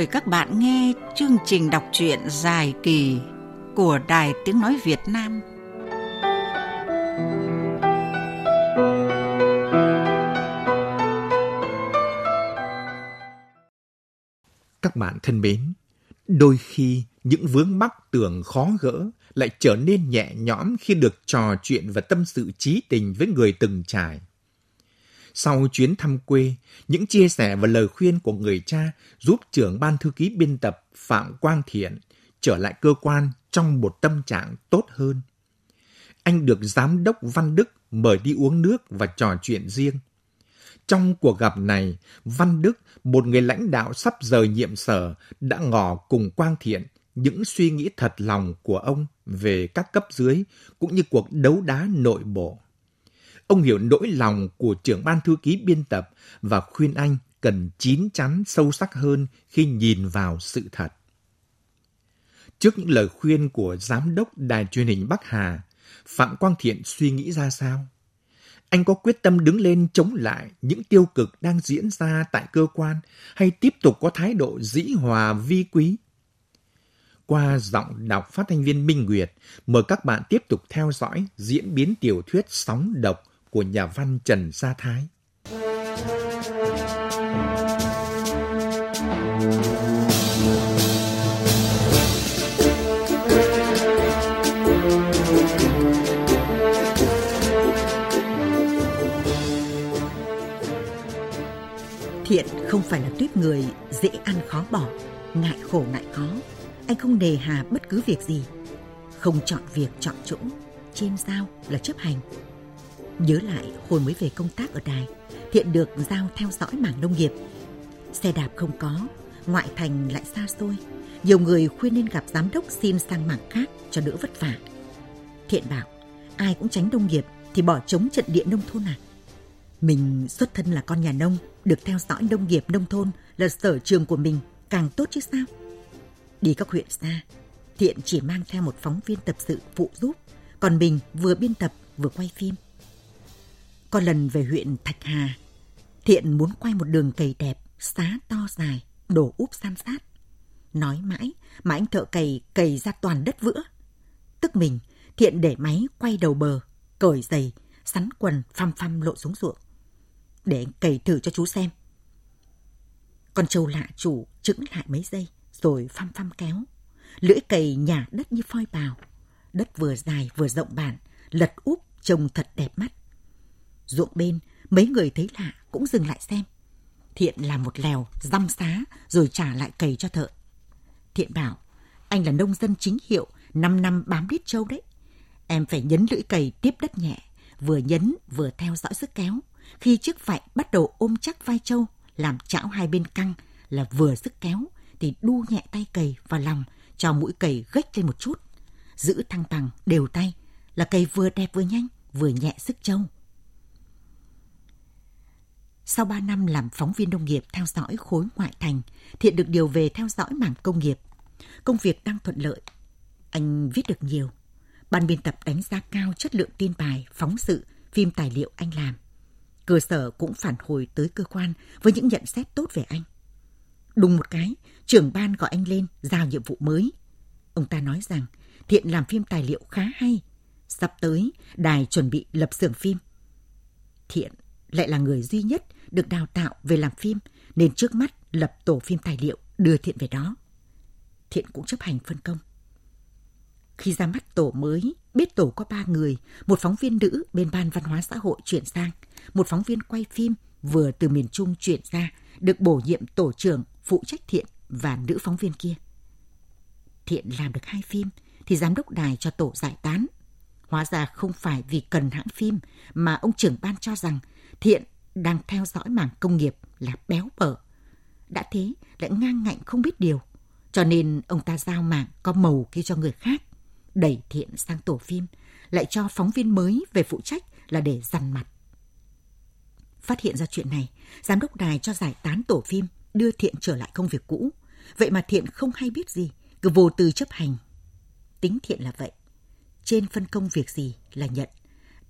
mời các bạn nghe chương trình đọc truyện dài kỳ của Đài Tiếng Nói Việt Nam. Các bạn thân mến, đôi khi những vướng mắc tưởng khó gỡ lại trở nên nhẹ nhõm khi được trò chuyện và tâm sự trí tình với người từng trải. Sau chuyến thăm quê, những chia sẻ và lời khuyên của người cha giúp trưởng ban thư ký biên tập Phạm Quang Thiện trở lại cơ quan trong một tâm trạng tốt hơn. Anh được giám đốc Văn Đức mời đi uống nước và trò chuyện riêng. Trong cuộc gặp này, Văn Đức, một người lãnh đạo sắp rời nhiệm sở, đã ngỏ cùng Quang Thiện những suy nghĩ thật lòng của ông về các cấp dưới cũng như cuộc đấu đá nội bộ. Ông hiểu nỗi lòng của trưởng ban thư ký biên tập và khuyên anh cần chín chắn sâu sắc hơn khi nhìn vào sự thật. Trước những lời khuyên của giám đốc đài truyền hình Bắc Hà, Phạm Quang Thiện suy nghĩ ra sao? Anh có quyết tâm đứng lên chống lại những tiêu cực đang diễn ra tại cơ quan hay tiếp tục có thái độ dĩ hòa vi quý? Qua giọng đọc phát thanh viên Minh Nguyệt, mời các bạn tiếp tục theo dõi diễn biến tiểu thuyết Sóng Độc của nhà văn Trần Sa Thái. Thiện không phải là tuyết người dễ ăn khó bỏ, ngại khổ ngại khó. Anh không nề hà bất cứ việc gì. Không chọn việc chọn chỗ, trên sao là chấp hành. Nhớ lại hồi mới về công tác ở đài, Thiện được giao theo dõi mảng nông nghiệp. Xe đạp không có, ngoại thành lại xa xôi. Nhiều người khuyên nên gặp giám đốc xin sang mảng khác cho đỡ vất vả. Thiện bảo, ai cũng tránh nông nghiệp thì bỏ chống trận địa nông thôn à? Mình xuất thân là con nhà nông, được theo dõi nông nghiệp nông thôn là sở trường của mình, càng tốt chứ sao? Đi các huyện xa, Thiện chỉ mang theo một phóng viên tập sự phụ giúp, còn mình vừa biên tập vừa quay phim. Có lần về huyện Thạch Hà, Thiện muốn quay một đường cày đẹp, xá to dài, đổ úp san sát. Nói mãi mà anh thợ cày cày ra toàn đất vữa. Tức mình, Thiện để máy quay đầu bờ, cởi giày, sắn quần phăm phăm lộ xuống ruộng. Để anh cày thử cho chú xem. Con trâu lạ chủ chững lại mấy giây, rồi phăm phăm kéo. Lưỡi cày nhả đất như phoi bào. Đất vừa dài vừa rộng bản, lật úp trông thật đẹp mắt. Ruộng bên, mấy người thấy lạ cũng dừng lại xem. Thiện làm một lèo, răm xá, rồi trả lại cày cho thợ. Thiện bảo, anh là nông dân chính hiệu, 5 năm bám đít trâu đấy. Em phải nhấn lưỡi cày tiếp đất nhẹ, vừa nhấn vừa theo dõi sức kéo. Khi chiếc vạy bắt đầu ôm chắc vai trâu, làm chảo hai bên căng là vừa sức kéo, thì đu nhẹ tay cày vào lòng, cho mũi cày gách lên một chút. Giữ thăng bằng, đều tay, là cày vừa đẹp vừa nhanh, vừa nhẹ sức trâu. Sau 3 năm làm phóng viên nông nghiệp theo dõi khối ngoại thành, Thiện được điều về theo dõi mảng công nghiệp. Công việc đang thuận lợi. Anh viết được nhiều. Ban biên tập đánh giá cao chất lượng tin bài, phóng sự, phim tài liệu anh làm. Cơ sở cũng phản hồi tới cơ quan với những nhận xét tốt về anh. Đùng một cái, trưởng ban gọi anh lên giao nhiệm vụ mới. Ông ta nói rằng Thiện làm phim tài liệu khá hay. Sắp tới, đài chuẩn bị lập xưởng phim. Thiện lại là người duy nhất được đào tạo về làm phim nên trước mắt lập tổ phim tài liệu đưa Thiện về đó. Thiện cũng chấp hành phân công. Khi ra mắt tổ mới, biết tổ có ba người, một phóng viên nữ bên Ban Văn hóa xã hội chuyển sang, một phóng viên quay phim vừa từ miền Trung chuyển ra, được bổ nhiệm tổ trưởng phụ trách Thiện và nữ phóng viên kia. Thiện làm được hai phim thì giám đốc đài cho tổ giải tán. Hóa ra không phải vì cần hãng phim mà ông trưởng ban cho rằng Thiện đang theo dõi mảng công nghiệp là béo bở. Đã thế lại ngang ngạnh không biết điều. Cho nên ông ta giao mảng có màu kia cho người khác. Đẩy Thiện sang tổ phim, lại cho phóng viên mới về phụ trách là để dằn mặt. Phát hiện ra chuyện này, giám đốc đài cho giải tán tổ phim, đưa Thiện trở lại công việc cũ. Vậy mà Thiện không hay biết gì, cứ vô tư chấp hành. Tính Thiện là vậy. Trên phân công việc gì là nhận.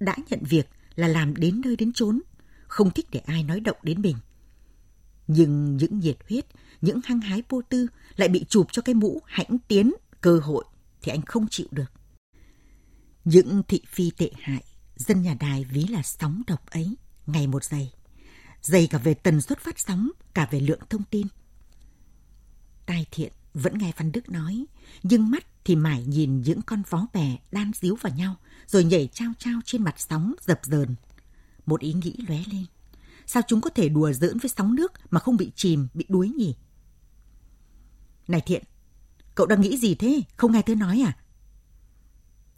Đã nhận việc là làm đến nơi đến chốn, không thích để ai nói động đến mình. Nhưng những nhiệt huyết, những hăng hái vô tư lại bị chụp cho cái mũ hãnh tiến, cơ hội thì anh không chịu được. Những thị phi tệ hại, dân nhà đài ví là sóng độc ấy, ngày một dày. Dày cả về tần suất phát sóng, cả về lượng thông tin. Tai thiện vẫn nghe Văn Đức nói, nhưng mắt thì mải nhìn những con vó bè đan díu vào nhau, rồi nhảy trao trao trên mặt sóng dập dờn. Một ý nghĩ lóe lên. Sao chúng có thể đùa giỡn với sóng nước mà không bị chìm, bị đuối nhỉ? Này Thiện, cậu đang nghĩ gì thế? Không nghe tôi nói à?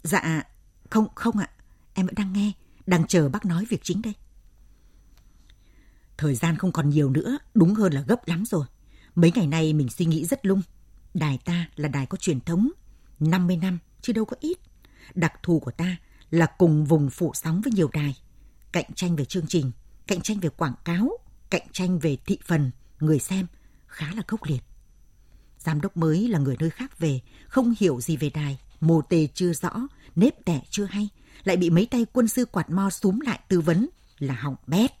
Dạ, không, không ạ. Em vẫn đang nghe, đang chờ bác nói việc chính đây. Thời gian không còn nhiều nữa, đúng hơn là gấp lắm rồi. Mấy ngày nay mình suy nghĩ rất lung. Đài ta là đài có truyền thống, 50 năm chứ đâu có ít. Đặc thù của ta là cùng vùng phủ sóng với nhiều đài. Cạnh tranh về chương trình, cạnh tranh về quảng cáo, cạnh tranh về thị phần, người xem, khá là khốc liệt. Giám đốc mới là người nơi khác về, không hiểu gì về đài, mồ tề chưa rõ, nếp tẻ chưa hay, lại bị mấy tay quân sư quạt mo súm lại tư vấn là hỏng bét.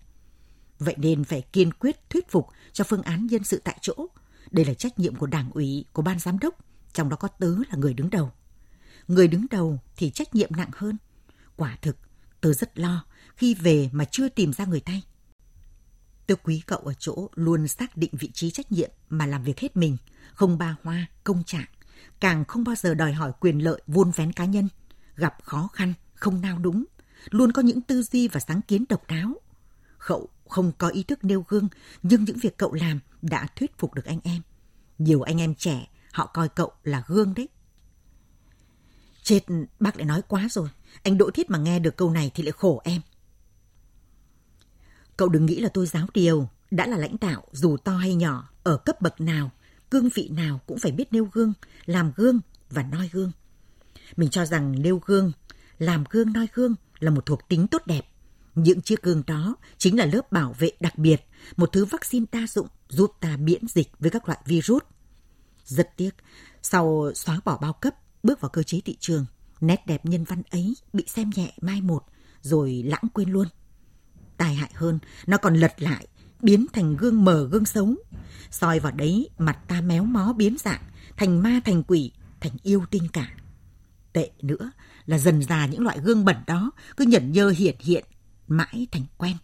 Vậy nên phải kiên quyết thuyết phục cho phương án nhân sự tại chỗ. Đây là trách nhiệm của đảng ủy, của ban giám đốc, trong đó có tớ là người đứng đầu. Người đứng đầu thì trách nhiệm nặng hơn. Quả thực, tớ rất lo khi về mà chưa tìm ra người tay. Tớ quý cậu ở chỗ luôn xác định vị trí trách nhiệm mà làm việc hết mình, không ba hoa, công trạng, càng không bao giờ đòi hỏi quyền lợi vun vén cá nhân, gặp khó khăn, không nao đúng, luôn có những tư duy và sáng kiến độc đáo. Cậu không có ý thức nêu gương, nhưng những việc cậu làm đã thuyết phục được anh em. Nhiều anh em trẻ, họ coi cậu là gương đấy. Chết, bác lại nói quá rồi. Anh Đỗ Thiết mà nghe được câu này thì lại khổ em. Cậu đừng nghĩ là tôi giáo điều, đã là lãnh đạo dù to hay nhỏ, ở cấp bậc nào, cương vị nào cũng phải biết nêu gương, làm gương và noi gương. Mình cho rằng nêu gương, làm gương noi gương là một thuộc tính tốt đẹp. Những chiếc gương đó chính là lớp bảo vệ đặc biệt, một thứ vaccine đa dụng giúp ta miễn dịch với các loại virus. Rất tiếc, sau xóa bỏ bao cấp, bước vào cơ chế thị trường, nét đẹp nhân văn ấy bị xem nhẹ mai một, rồi lãng quên luôn. Tai hại hơn, nó còn lật lại, biến thành gương mờ gương sống. soi vào đấy, mặt ta méo mó biến dạng, thành ma thành quỷ, thành yêu tinh cả. Tệ nữa là dần già những loại gương bẩn đó cứ nhẩn nhơ hiện hiện, mãi thành quen.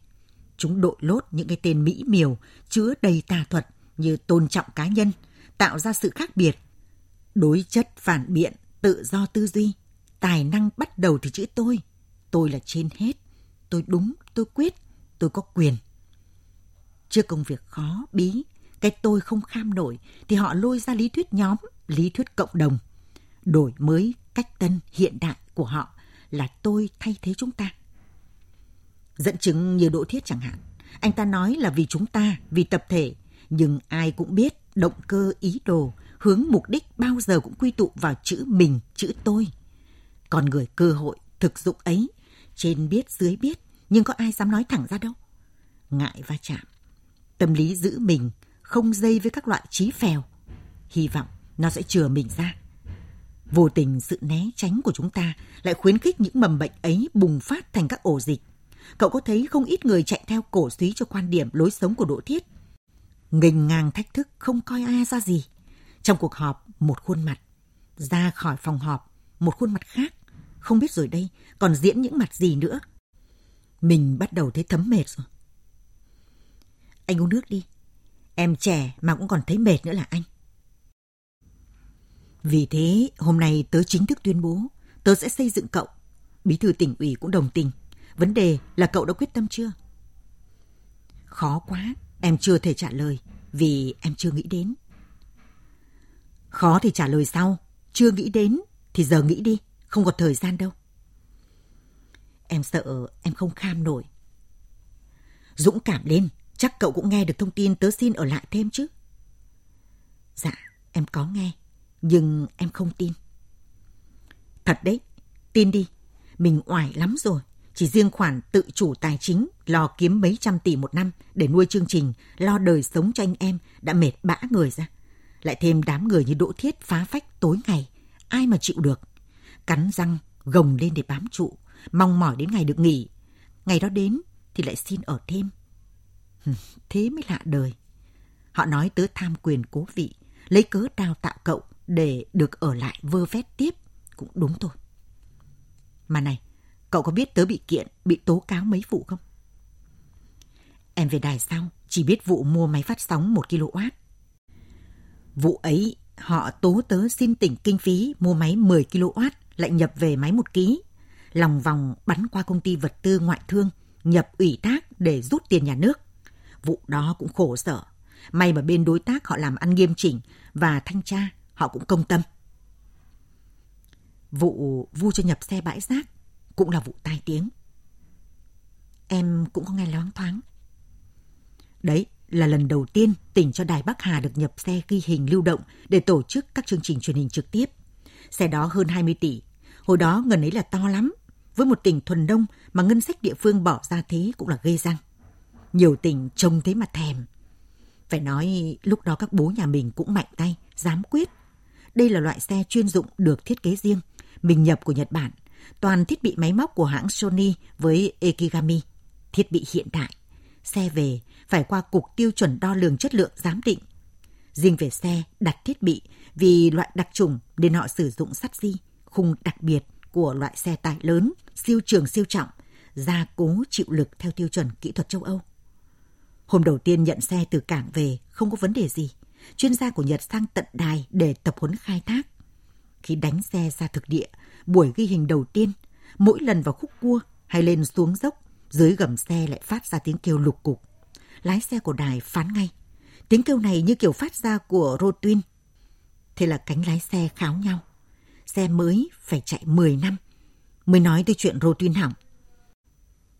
Chúng đội lốt những cái tên mỹ miều, chứa đầy tà thuật như tôn trọng cá nhân, tạo ra sự khác biệt. Đối chất phản biện, tự do tư duy, tài năng bắt đầu từ chữ tôi. Tôi là trên hết. Tôi đúng, tôi quyết, tôi có quyền. Chưa công việc khó, bí, cái tôi không kham nổi thì họ lôi ra lý thuyết nhóm, lý thuyết cộng đồng. Đổi mới cách tân hiện đại của họ là tôi thay thế chúng ta. Dẫn chứng như Đỗ Thiết chẳng hạn. Anh ta nói là vì chúng ta, vì tập thể, nhưng ai cũng biết động cơ ý đồ, hướng mục đích bao giờ cũng quy tụ vào chữ mình, chữ tôi. Còn người cơ hội, thực dụng ấy, trên biết dưới biết, nhưng có ai dám nói thẳng ra đâu. Ngại va chạm, tâm lý giữ mình, không dây với các loại trí phèo. Hy vọng nó sẽ chừa mình ra. Vô tình sự né tránh của chúng ta lại khuyến khích những mầm bệnh ấy bùng phát thành các ổ dịch. Cậu có thấy không ít người chạy theo cổ suý cho quan điểm lối sống của Đỗ Thiết. Nghênh ngang thách thức không coi ai ra gì. Trong cuộc họp, một khuôn mặt. Ra khỏi phòng họp, một khuôn mặt khác. Không biết rồi đây còn diễn những mặt gì nữa. Mình bắt đầu thấy thấm mệt rồi. Anh uống nước đi. Em trẻ mà cũng còn thấy mệt nữa là anh. Vì thế, hôm nay tớ chính thức tuyên bố, tớ sẽ xây dựng cậu. Bí thư tỉnh ủy cũng đồng tình. Vấn đề là cậu đã quyết tâm chưa? Khó quá, em chưa thể trả lời vì em chưa nghĩ đến. Khó thì trả lời sau, chưa nghĩ đến thì giờ nghĩ đi, không còn thời gian đâu. Em sợ em không kham nổi. Dũng cảm lên, chắc cậu cũng nghe được thông tin tớ xin ở lại thêm chứ. Dạ, em có nghe, nhưng em không tin. Thật đấy, tin đi, mình oải lắm rồi. Chỉ riêng khoản tự chủ tài chính, lo kiếm mấy trăm tỷ một năm để nuôi chương trình, lo đời sống cho anh em đã mệt bã người ra. Lại thêm đám người như Đỗ Thiết phá phách tối ngày, ai mà chịu được. Cắn răng, gồng lên để bám trụ, mong mỏi đến ngày được nghỉ. Ngày đó đến thì lại xin ở thêm. Thế mới lạ đời. Họ nói tớ tham quyền cố vị, lấy cớ đào tạo cậu để được ở lại vơ vét tiếp. Cũng đúng thôi. Mà này, cậu có biết tớ bị kiện, bị tố cáo mấy vụ không? Em về đài sau, chỉ biết vụ mua máy phát sóng 1 kW. Vụ ấy, họ tố tớ xin tỉnh kinh phí mua máy 10 kW, lại nhập về máy một ký. Lòng vòng bắn qua công ty vật tư ngoại thương, nhập ủy thác để rút tiền nhà nước. Vụ đó cũng khổ sở. May mà bên đối tác họ làm ăn nghiêm chỉnh và thanh tra họ cũng công tâm. Vụ vu cho nhập xe bãi rác cũng là vụ tai tiếng. Em cũng có nghe loáng thoáng. Đấy là lần đầu tiên tỉnh cho Đài Bắc Hà được nhập xe ghi hình lưu động để tổ chức các chương trình truyền hình trực tiếp. Xe đó hơn 20 tỷ. Hồi đó ngân ấy là to lắm. Với một tỉnh thuần đông mà ngân sách địa phương bỏ ra thế cũng là gây răng. Nhiều tỉnh trông thế mà thèm. Phải nói lúc đó các bố nhà mình cũng mạnh tay, dám quyết. Đây là loại xe chuyên dụng được thiết kế riêng, mình nhập của Nhật Bản, toàn thiết bị máy móc của hãng Sony với Ekigami, thiết bị hiện đại. Xe về phải qua cục tiêu chuẩn đo lường chất lượng giám định. Riêng về xe đặt thiết bị vì loại đặc trùng nên họ sử dụng sắt di, khung đặc biệt của loại xe tải lớn, siêu trường siêu trọng, gia cố chịu lực theo tiêu chuẩn kỹ thuật châu Âu. Hôm đầu tiên nhận xe từ cảng về không có vấn đề gì. Chuyên gia của Nhật sang tận đài để tập huấn khai thác. Khi đánh xe ra thực địa, buổi ghi hình đầu tiên, mỗi lần vào khúc cua hay lên xuống dốc, dưới gầm xe lại phát ra tiếng kêu lục cục. Lái xe của đài phán ngay. Tiếng kêu này như kiểu phát ra của rô tuyên. Thế là cánh lái xe kháo nhau. Xe mới phải chạy 10 năm mới nói tới chuyện rô tuyên hỏng.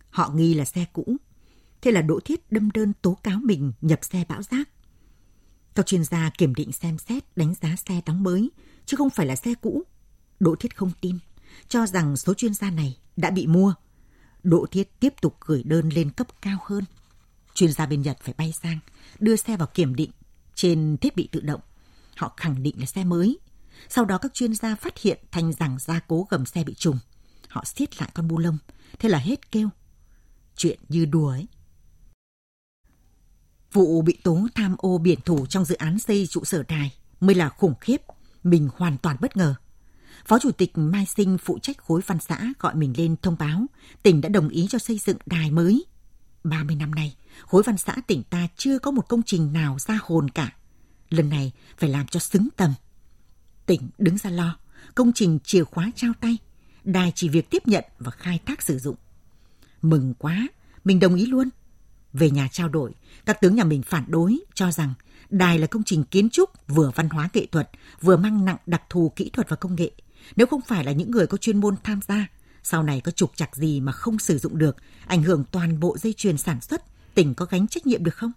Họ nghi là xe cũ, Thế là Đỗ Thiết đâm đơn tố cáo mình nhập xe bão rác. Các chuyên gia kiểm định xem xét đánh giá xe đóng mới, chứ không phải là xe cũ. Đỗ Thiết không tin, cho rằng số chuyên gia này đã bị mua. Đỗ Thiết tiếp tục gửi đơn lên cấp cao hơn. Chuyên gia bên Nhật phải bay sang, đưa xe vào kiểm định trên thiết bị tự động. Họ khẳng định là xe mới. Sau đó các chuyên gia phát hiện thành rằng gia cố gầm xe bị trùng. Họ siết lại con bu lông, thế là hết kêu. Chuyện như đùa ấy. Vụ bị tố tham ô biển thủ trong dự án xây trụ sở đài mới là khủng khiếp, mình hoàn toàn bất ngờ. Phó Chủ tịch Mai Sinh phụ trách khối văn xã gọi mình lên thông báo tỉnh đã đồng ý cho xây dựng đài mới. 30 năm nay, khối văn xã tỉnh ta chưa có một công trình nào ra hồn cả. Lần này phải làm cho xứng tầm. Tỉnh đứng ra lo, công trình chìa khóa trao tay, đài chỉ việc tiếp nhận và khai thác sử dụng. Mừng quá, mình đồng ý luôn. Về nhà trao đổi, các tướng nhà mình phản đối, cho rằng đài là công trình kiến trúc vừa văn hóa nghệ thuật, vừa mang nặng đặc thù kỹ thuật và công nghệ. Nếu không phải là những người có chuyên môn tham gia, sau này có trục chặt gì mà không sử dụng được, ảnh hưởng toàn bộ dây chuyền sản xuất, tỉnh có gánh trách nhiệm được không?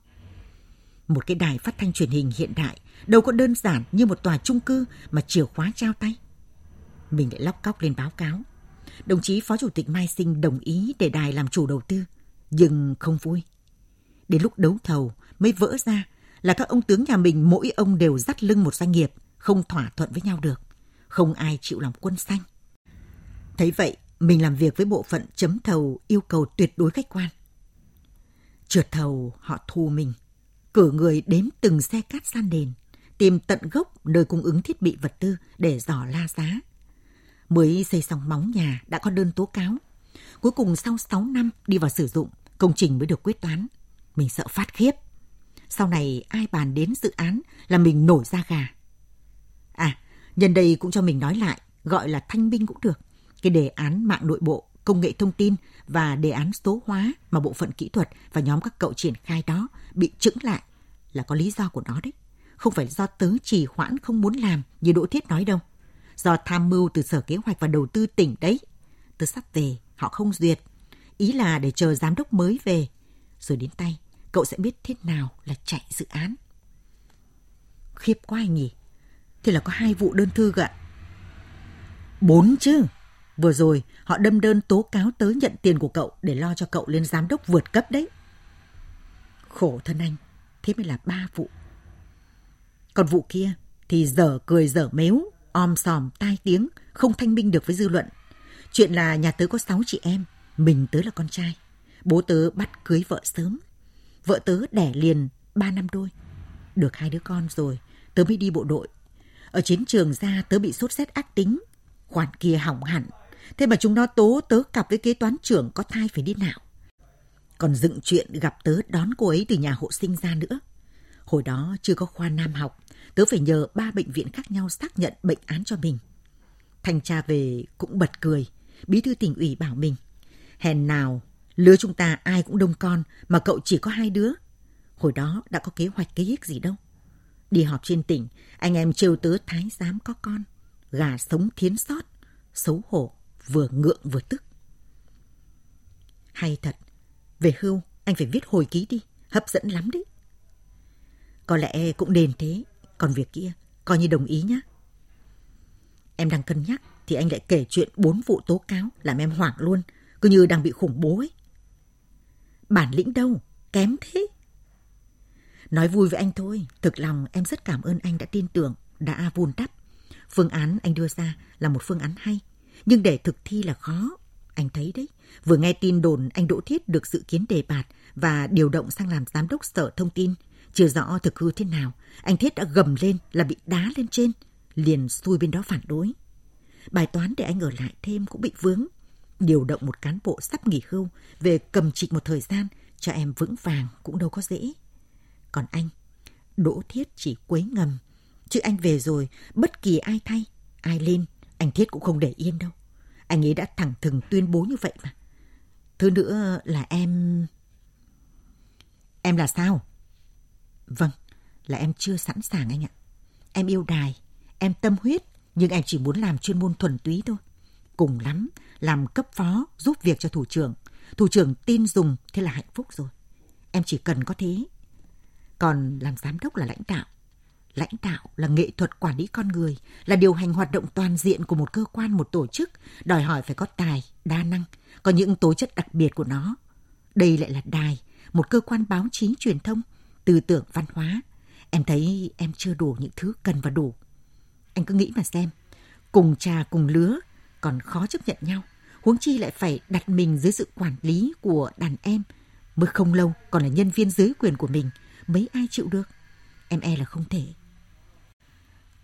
Một cái đài phát thanh truyền hình hiện đại đâu có đơn giản như một tòa trung cư mà chìa khóa trao tay. Mình lại lóc cóc lên báo cáo. Đồng chí Phó Chủ tịch Mai Sinh đồng ý để đài làm chủ đầu tư, nhưng không vui. Đến lúc đấu thầu mới vỡ ra là các ông tướng nhà mình mỗi ông đều dắt lưng một doanh nghiệp, không thỏa thuận với nhau được. Không ai chịu làm quân xanh. Thấy vậy, mình làm việc với bộ phận chấm thầu yêu cầu tuyệt đối khách quan. Trượt thầu họ thu mình, cử người đếm từng xe cát san đền, tìm tận gốc nơi cung ứng thiết bị vật tư để dò la giá. Mới xây xong móng nhà đã có đơn tố cáo. Cuối cùng sau 6 năm đi vào sử dụng, công trình mới được quyết toán. Mình sợ phát khiếp. Sau này ai bàn đến dự án là mình nổi da gà. À, nhân đây cũng cho mình nói lại, gọi là thanh minh cũng được. Cái đề án mạng nội bộ, công nghệ thông tin và đề án số hóa mà bộ phận kỹ thuật và nhóm các cậu triển khai đó bị trứng lại là có lý do của nó đấy. Không phải do tớ trì hoãn không muốn làm như Đỗ Thiết nói đâu. Do tham mưu từ Sở Kế hoạch và Đầu tư tỉnh đấy. Tớ sắp về, họ không duyệt. Ý là để chờ giám đốc mới về rồi đến tay, cậu sẽ biết thế nào là chạy dự án. Khiếp quá anh nhỉ? Thế là có hai vụ đơn thư ạ Bốn chứ. Vừa rồi, họ đâm đơn tố cáo tới nhận tiền của cậu để lo cho cậu lên giám đốc vượt cấp đấy. Khổ thân anh, thế mới là ba vụ. Còn vụ kia thì dở cười dở mếu, om sòm tai tiếng, không thanh minh được với dư luận. Chuyện là nhà tớ có sáu chị em, mình tớ là con trai. Bố tớ bắt cưới vợ sớm. Vợ tớ đẻ liền ba năm đôi. Được hai đứa con rồi, tớ mới đi bộ đội. Ở chiến trường ra tớ bị sốt rét ác tính. Khoản kia hỏng hẳn. Thế mà chúng nó tố tớ cặp với kế toán trưởng có thai phải đi nào. Còn dựng chuyện gặp tớ đón cô ấy từ nhà hộ sinh ra nữa. Hồi đó chưa có khoa nam học, tớ phải nhờ ba bệnh viện khác nhau xác nhận bệnh án cho mình. Thanh tra về cũng bật cười, bí thư tỉnh ủy bảo mình. Hèn nào, lứa chúng ta ai cũng đông con mà cậu chỉ có hai đứa. Hồi đó đã có kế hoạch kế ích gì đâu. Đi họp trên tỉnh, anh em trêu tớ thái giám có con. Gà sống thiến sót, xấu hổ, vừa ngượng vừa tức. Hay thật, về hưu anh phải viết hồi ký đi, hấp dẫn lắm đấy. Có lẽ cũng đền thế, còn việc kia coi như đồng ý nhé. Em đang cân nhắc thì anh lại kể chuyện bốn vụ tố cáo làm em hoảng luôn, cứ như đang bị khủng bố ấy. Bản lĩnh đâu, kém thế. Nói vui với anh thôi, thực lòng em rất cảm ơn anh đã tin tưởng, đã vun đắp. Phương án anh đưa ra là một phương án hay, nhưng để thực thi là khó. Anh thấy đấy, vừa nghe tin đồn anh Đỗ Thiết được dự kiến đề bạt và điều động sang làm giám đốc sở thông tin. Chưa rõ thực hư thế nào, anh Thiết đã gầm lên là bị đá lên trên, liền xui bên đó phản đối. Bài toán để anh ở lại thêm cũng bị vướng. Điều động một cán bộ sắp nghỉ hưu về cầm trịch một thời gian cho em vững vàng cũng đâu có dễ. Còn anh, Đỗ Thiết chỉ quấy ngầm. Chứ anh về rồi, bất kỳ ai thay, ai lên, anh Thiết cũng không để yên đâu. Anh ấy đã thẳng thừng tuyên bố như vậy mà. Thứ nữa là em... Em là sao? Vâng, là em chưa sẵn sàng anh ạ. Em yêu đài, em tâm huyết, nhưng em chỉ muốn làm chuyên môn thuần túy thôi. Cùng lắm, làm cấp phó, giúp việc cho thủ trưởng. Thủ trưởng tin dùng, thế là hạnh phúc rồi. Em chỉ cần có thế. Còn làm giám đốc là lãnh đạo. Lãnh đạo là nghệ thuật quản lý con người, là điều hành hoạt động toàn diện của một cơ quan, một tổ chức, đòi hỏi phải có tài, đa năng, có những tố chất đặc biệt của nó. Đây lại là đài, một cơ quan báo chí truyền thông, tư tưởng văn hóa. Em thấy em chưa đủ những thứ cần và đủ. Anh cứ nghĩ mà xem, cùng trà cùng lứa còn khó chấp nhận nhau. Huống chi lại phải đặt mình dưới sự quản lý của đàn em. Mới không lâu còn là nhân viên dưới quyền của mình. Mấy ai chịu được? Em e là không thể.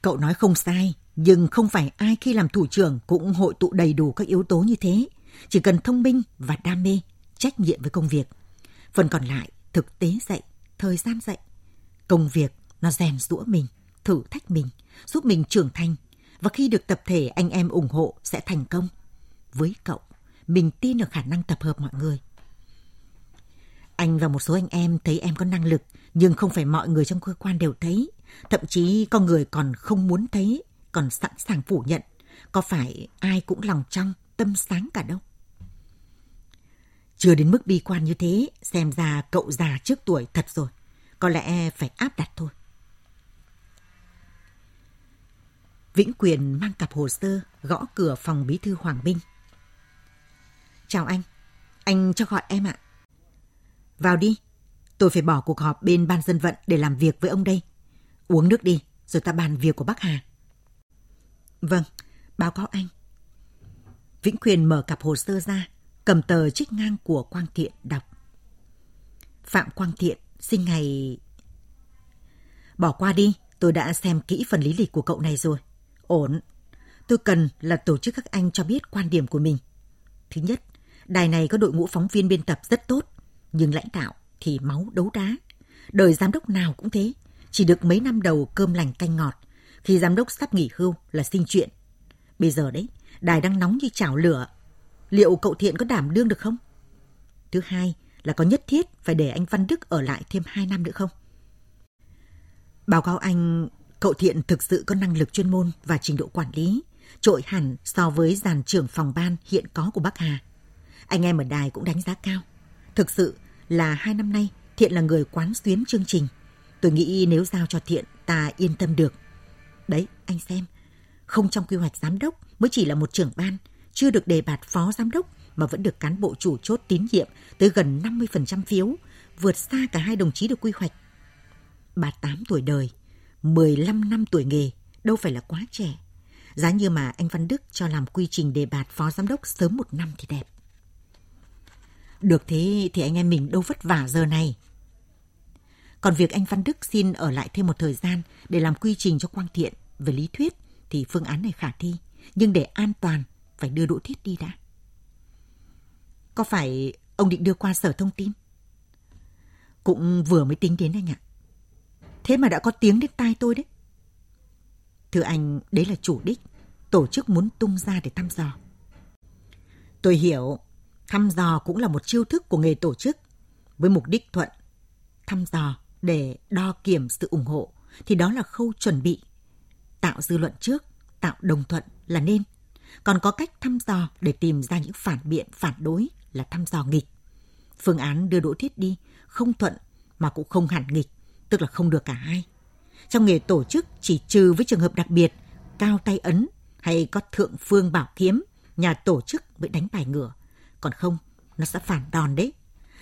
Cậu nói không sai, nhưng không phải ai khi làm thủ trưởng cũng hội tụ đầy đủ các yếu tố như thế. Chỉ cần thông minh và đam mê, trách nhiệm với công việc. Phần còn lại, thực tế dạy, thời gian dạy. Công việc nó rèn rũa mình, thử thách mình, giúp mình trưởng thành. Và khi được tập thể anh em ủng hộ sẽ thành công. Với cậu, mình tin ở khả năng tập hợp mọi người. Anh và một số anh em thấy em có năng lực, nhưng không phải mọi người trong cơ quan đều thấy. Thậm chí con người còn không muốn thấy, còn sẵn sàng phủ nhận. Có phải ai cũng lòng trong, tâm sáng cả đâu. Chưa đến mức bi quan như thế, xem ra cậu già trước tuổi thật rồi. Có lẽ phải áp đặt thôi. Vĩnh Quyền mang cặp hồ sơ, gõ cửa phòng bí thư Hoàng Minh. Chào anh, anh cho gọi em ạ. Vào đi, tôi phải bỏ cuộc họp bên ban dân vận để làm việc với ông đây. Uống nước đi, rồi ta bàn việc của bác Hà. Vâng, báo cáo anh. Vĩnh Quyền mở cặp hồ sơ ra, cầm tờ trích ngang của Quang Thiện đọc. Phạm Quang Thiện, sinh ngày... Bỏ qua đi, tôi đã xem kỹ phần lý lịch của cậu này rồi. Ổn. Tôi cần là tổ chức các anh cho biết quan điểm của mình. Thứ nhất, đài này có đội ngũ phóng viên biên tập rất tốt, nhưng lãnh đạo thì máu đấu đá. Đời giám đốc nào cũng thế, chỉ được mấy năm đầu cơm lành canh ngọt. Khi giám đốc sắp nghỉ hưu là sinh chuyện. Bây giờ đấy, đài đang nóng như chảo lửa. Liệu cậu Thiện có đảm đương được không? Thứ hai là có nhất thiết phải để anh Văn Đức ở lại thêm 2 năm nữa không? Báo cáo anh, cậu Thiện thực sự có năng lực chuyên môn và trình độ quản lý, trội hẳn so với dàn trưởng phòng ban hiện có của Bắc Hà. Anh em ở đài cũng đánh giá cao. Thực sự là hai năm nay Thiện là người quán xuyến chương trình. Tôi nghĩ nếu giao cho Thiện ta yên tâm được. Đấy, anh xem. Không trong quy hoạch giám đốc mới chỉ là một trưởng ban, chưa được đề bạt phó giám đốc mà vẫn được cán bộ chủ chốt tín nhiệm tới gần 50% phiếu, vượt xa cả hai đồng chí được quy hoạch. Bà 8 tuổi đời, 15 năm tuổi nghề, đâu phải là quá trẻ. Giá như mà anh Văn Đức cho làm quy trình đề bạt phó giám đốc sớm một năm thì đẹp. Được thế thì anh em mình đâu vất vả giờ này. Còn việc anh Văn Đức xin ở lại thêm một thời gian để làm quy trình cho Quang Thiện về lý thuyết thì phương án này khả thi. Nhưng để an toàn phải đưa Đỗ Thiết đi đã. Có phải ông định đưa qua sở thông tin? Cũng vừa mới tính đến anh ạ. Thế mà đã có tiếng đến tai tôi đấy. Thưa anh, đấy là chủ đích. Tổ chức muốn tung ra để thăm dò. Tôi hiểu, thăm dò cũng là một chiêu thức của nghề tổ chức. Với mục đích thuận, thăm dò để đo kiểm sự ủng hộ thì đó là khâu chuẩn bị. Tạo dư luận trước, tạo đồng thuận là nên. Còn có cách thăm dò để tìm ra những phản biện, phản đối là thăm dò nghịch. Phương án đưa Đỗ Thiết đi không thuận mà cũng không hẳn nghịch, tức là không được cả hai. Trong nghề tổ chức chỉ trừ với trường hợp đặc biệt, cao tay ấn hay có thượng phương bảo kiếm, nhà tổ chức mới đánh bài ngửa. Còn không, nó sẽ phản đòn đấy.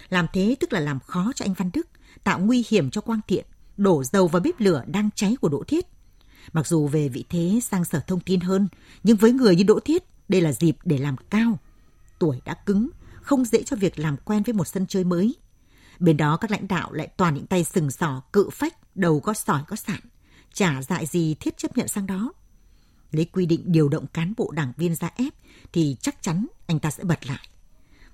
Làm thế tức là làm khó cho anh Văn Đức, tạo nguy hiểm cho Quang Thiện, đổ dầu vào bếp lửa đang cháy của Đỗ Thiết. Mặc dù về vị thế sang sở thông tin hơn, nhưng với người như Đỗ Thiết, đây là dịp để làm cao. Tuổi đã cứng, không dễ cho việc làm quen với một sân chơi mới. Bên đó các lãnh đạo lại toàn những tay sừng sỏ, cự phách, đầu có sỏi có sạn. Chả dại gì thiết chấp nhận sang đó. Lấy quy định điều động cán bộ đảng viên ra ép thì chắc chắn anh ta sẽ bật lại.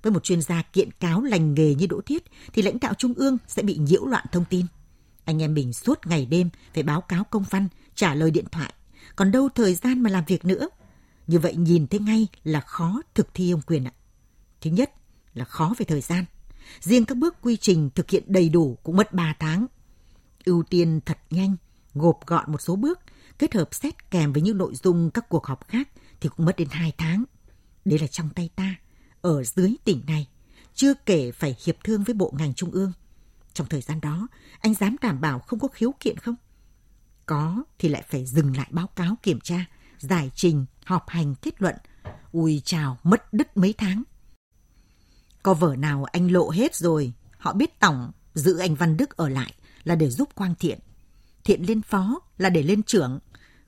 Với một chuyên gia kiện cáo lành nghề như Đỗ Thiết thì lãnh đạo trung ương sẽ bị nhiễu loạn thông tin. Anh em mình suốt ngày đêm phải báo cáo công văn, trả lời điện thoại. Còn đâu thời gian mà làm việc nữa. Như vậy nhìn thấy ngay là khó thực thi ông quyền ạ. Thứ nhất là khó về thời gian. Riêng các bước quy trình thực hiện đầy đủ cũng mất 3 tháng. Ưu tiên thật nhanh, gộp gọn một số bước, kết hợp xét kèm với những nội dung các cuộc họp khác thì cũng mất đến 2 tháng. Đấy là trong tay ta, ở dưới tỉnh này, chưa kể phải hiệp thương với bộ ngành trung ương. Trong thời gian đó, anh dám đảm bảo không có khiếu kiện không? Có thì lại phải dừng lại báo cáo kiểm tra, giải trình, họp hành kết luận. Ui chào, mất đứt mấy tháng. Có vở nào anh lộ hết rồi, họ biết tổng giữ anh Văn Đức ở lại là để giúp Quang Thiện. Thiện lên phó là để lên trưởng,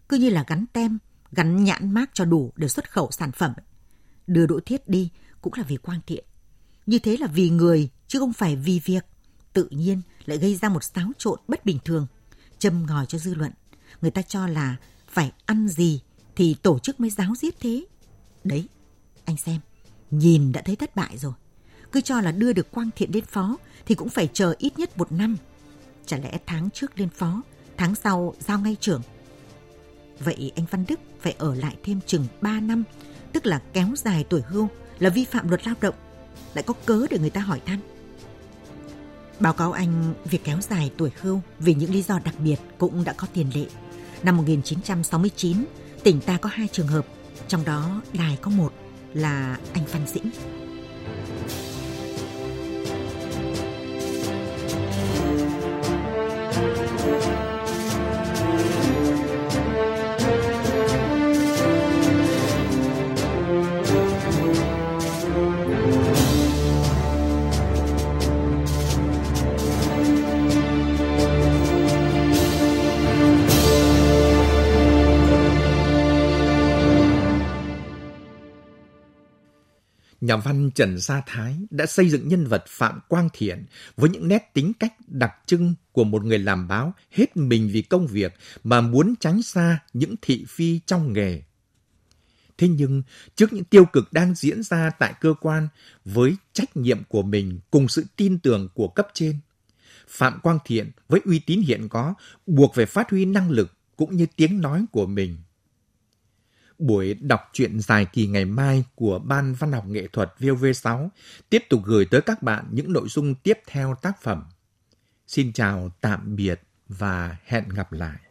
cứ như là gắn tem, gắn nhãn mác cho đủ để xuất khẩu sản phẩm. Đưa Đỗ Thiết đi cũng là vì Quang Thiện. Như thế là vì người, chứ không phải vì việc. Tự nhiên lại gây ra một xáo trộn bất bình thường, châm ngòi cho dư luận. Người ta cho là phải ăn gì thì tổ chức mới giáo giết thế. Đấy, anh xem, nhìn đã thấy thất bại rồi cứ cho là đưa được Quang Thiện lên phó thì cũng phải chờ ít nhất một năm. Chả lẽ tháng trước lên phó, tháng sau giao ngay trưởng. Vậy anh Văn Đức phải ở lại thêm chừng 3 năm, tức là kéo dài tuổi hưu là vi phạm luật lao động, lại có cớ để người ta hỏi thăm. Báo cáo anh, việc kéo dài tuổi hưu vì những lý do đặc biệt cũng đã có tiền lệ. Năm 1969, tỉnh ta có hai trường hợp, trong đó đài có một là anh Phan Dĩnh. Nhà văn Trần Gia Thái đã xây dựng nhân vật Phạm Quang Thiện với những nét tính cách đặc trưng của một người làm báo hết mình vì công việc mà muốn tránh xa những thị phi trong nghề. Thế nhưng, trước những tiêu cực đang diễn ra tại cơ quan với trách nhiệm của mình cùng sự tin tưởng của cấp trên, Phạm Quang Thiện với uy tín hiện có buộc phải phát huy năng lực cũng như tiếng nói của mình buổi đọc truyện dài kỳ ngày mai của Ban Văn học Nghệ thuật VOV6 tiếp tục gửi tới các bạn những nội dung tiếp theo tác phẩm. Xin chào, tạm biệt và hẹn gặp lại.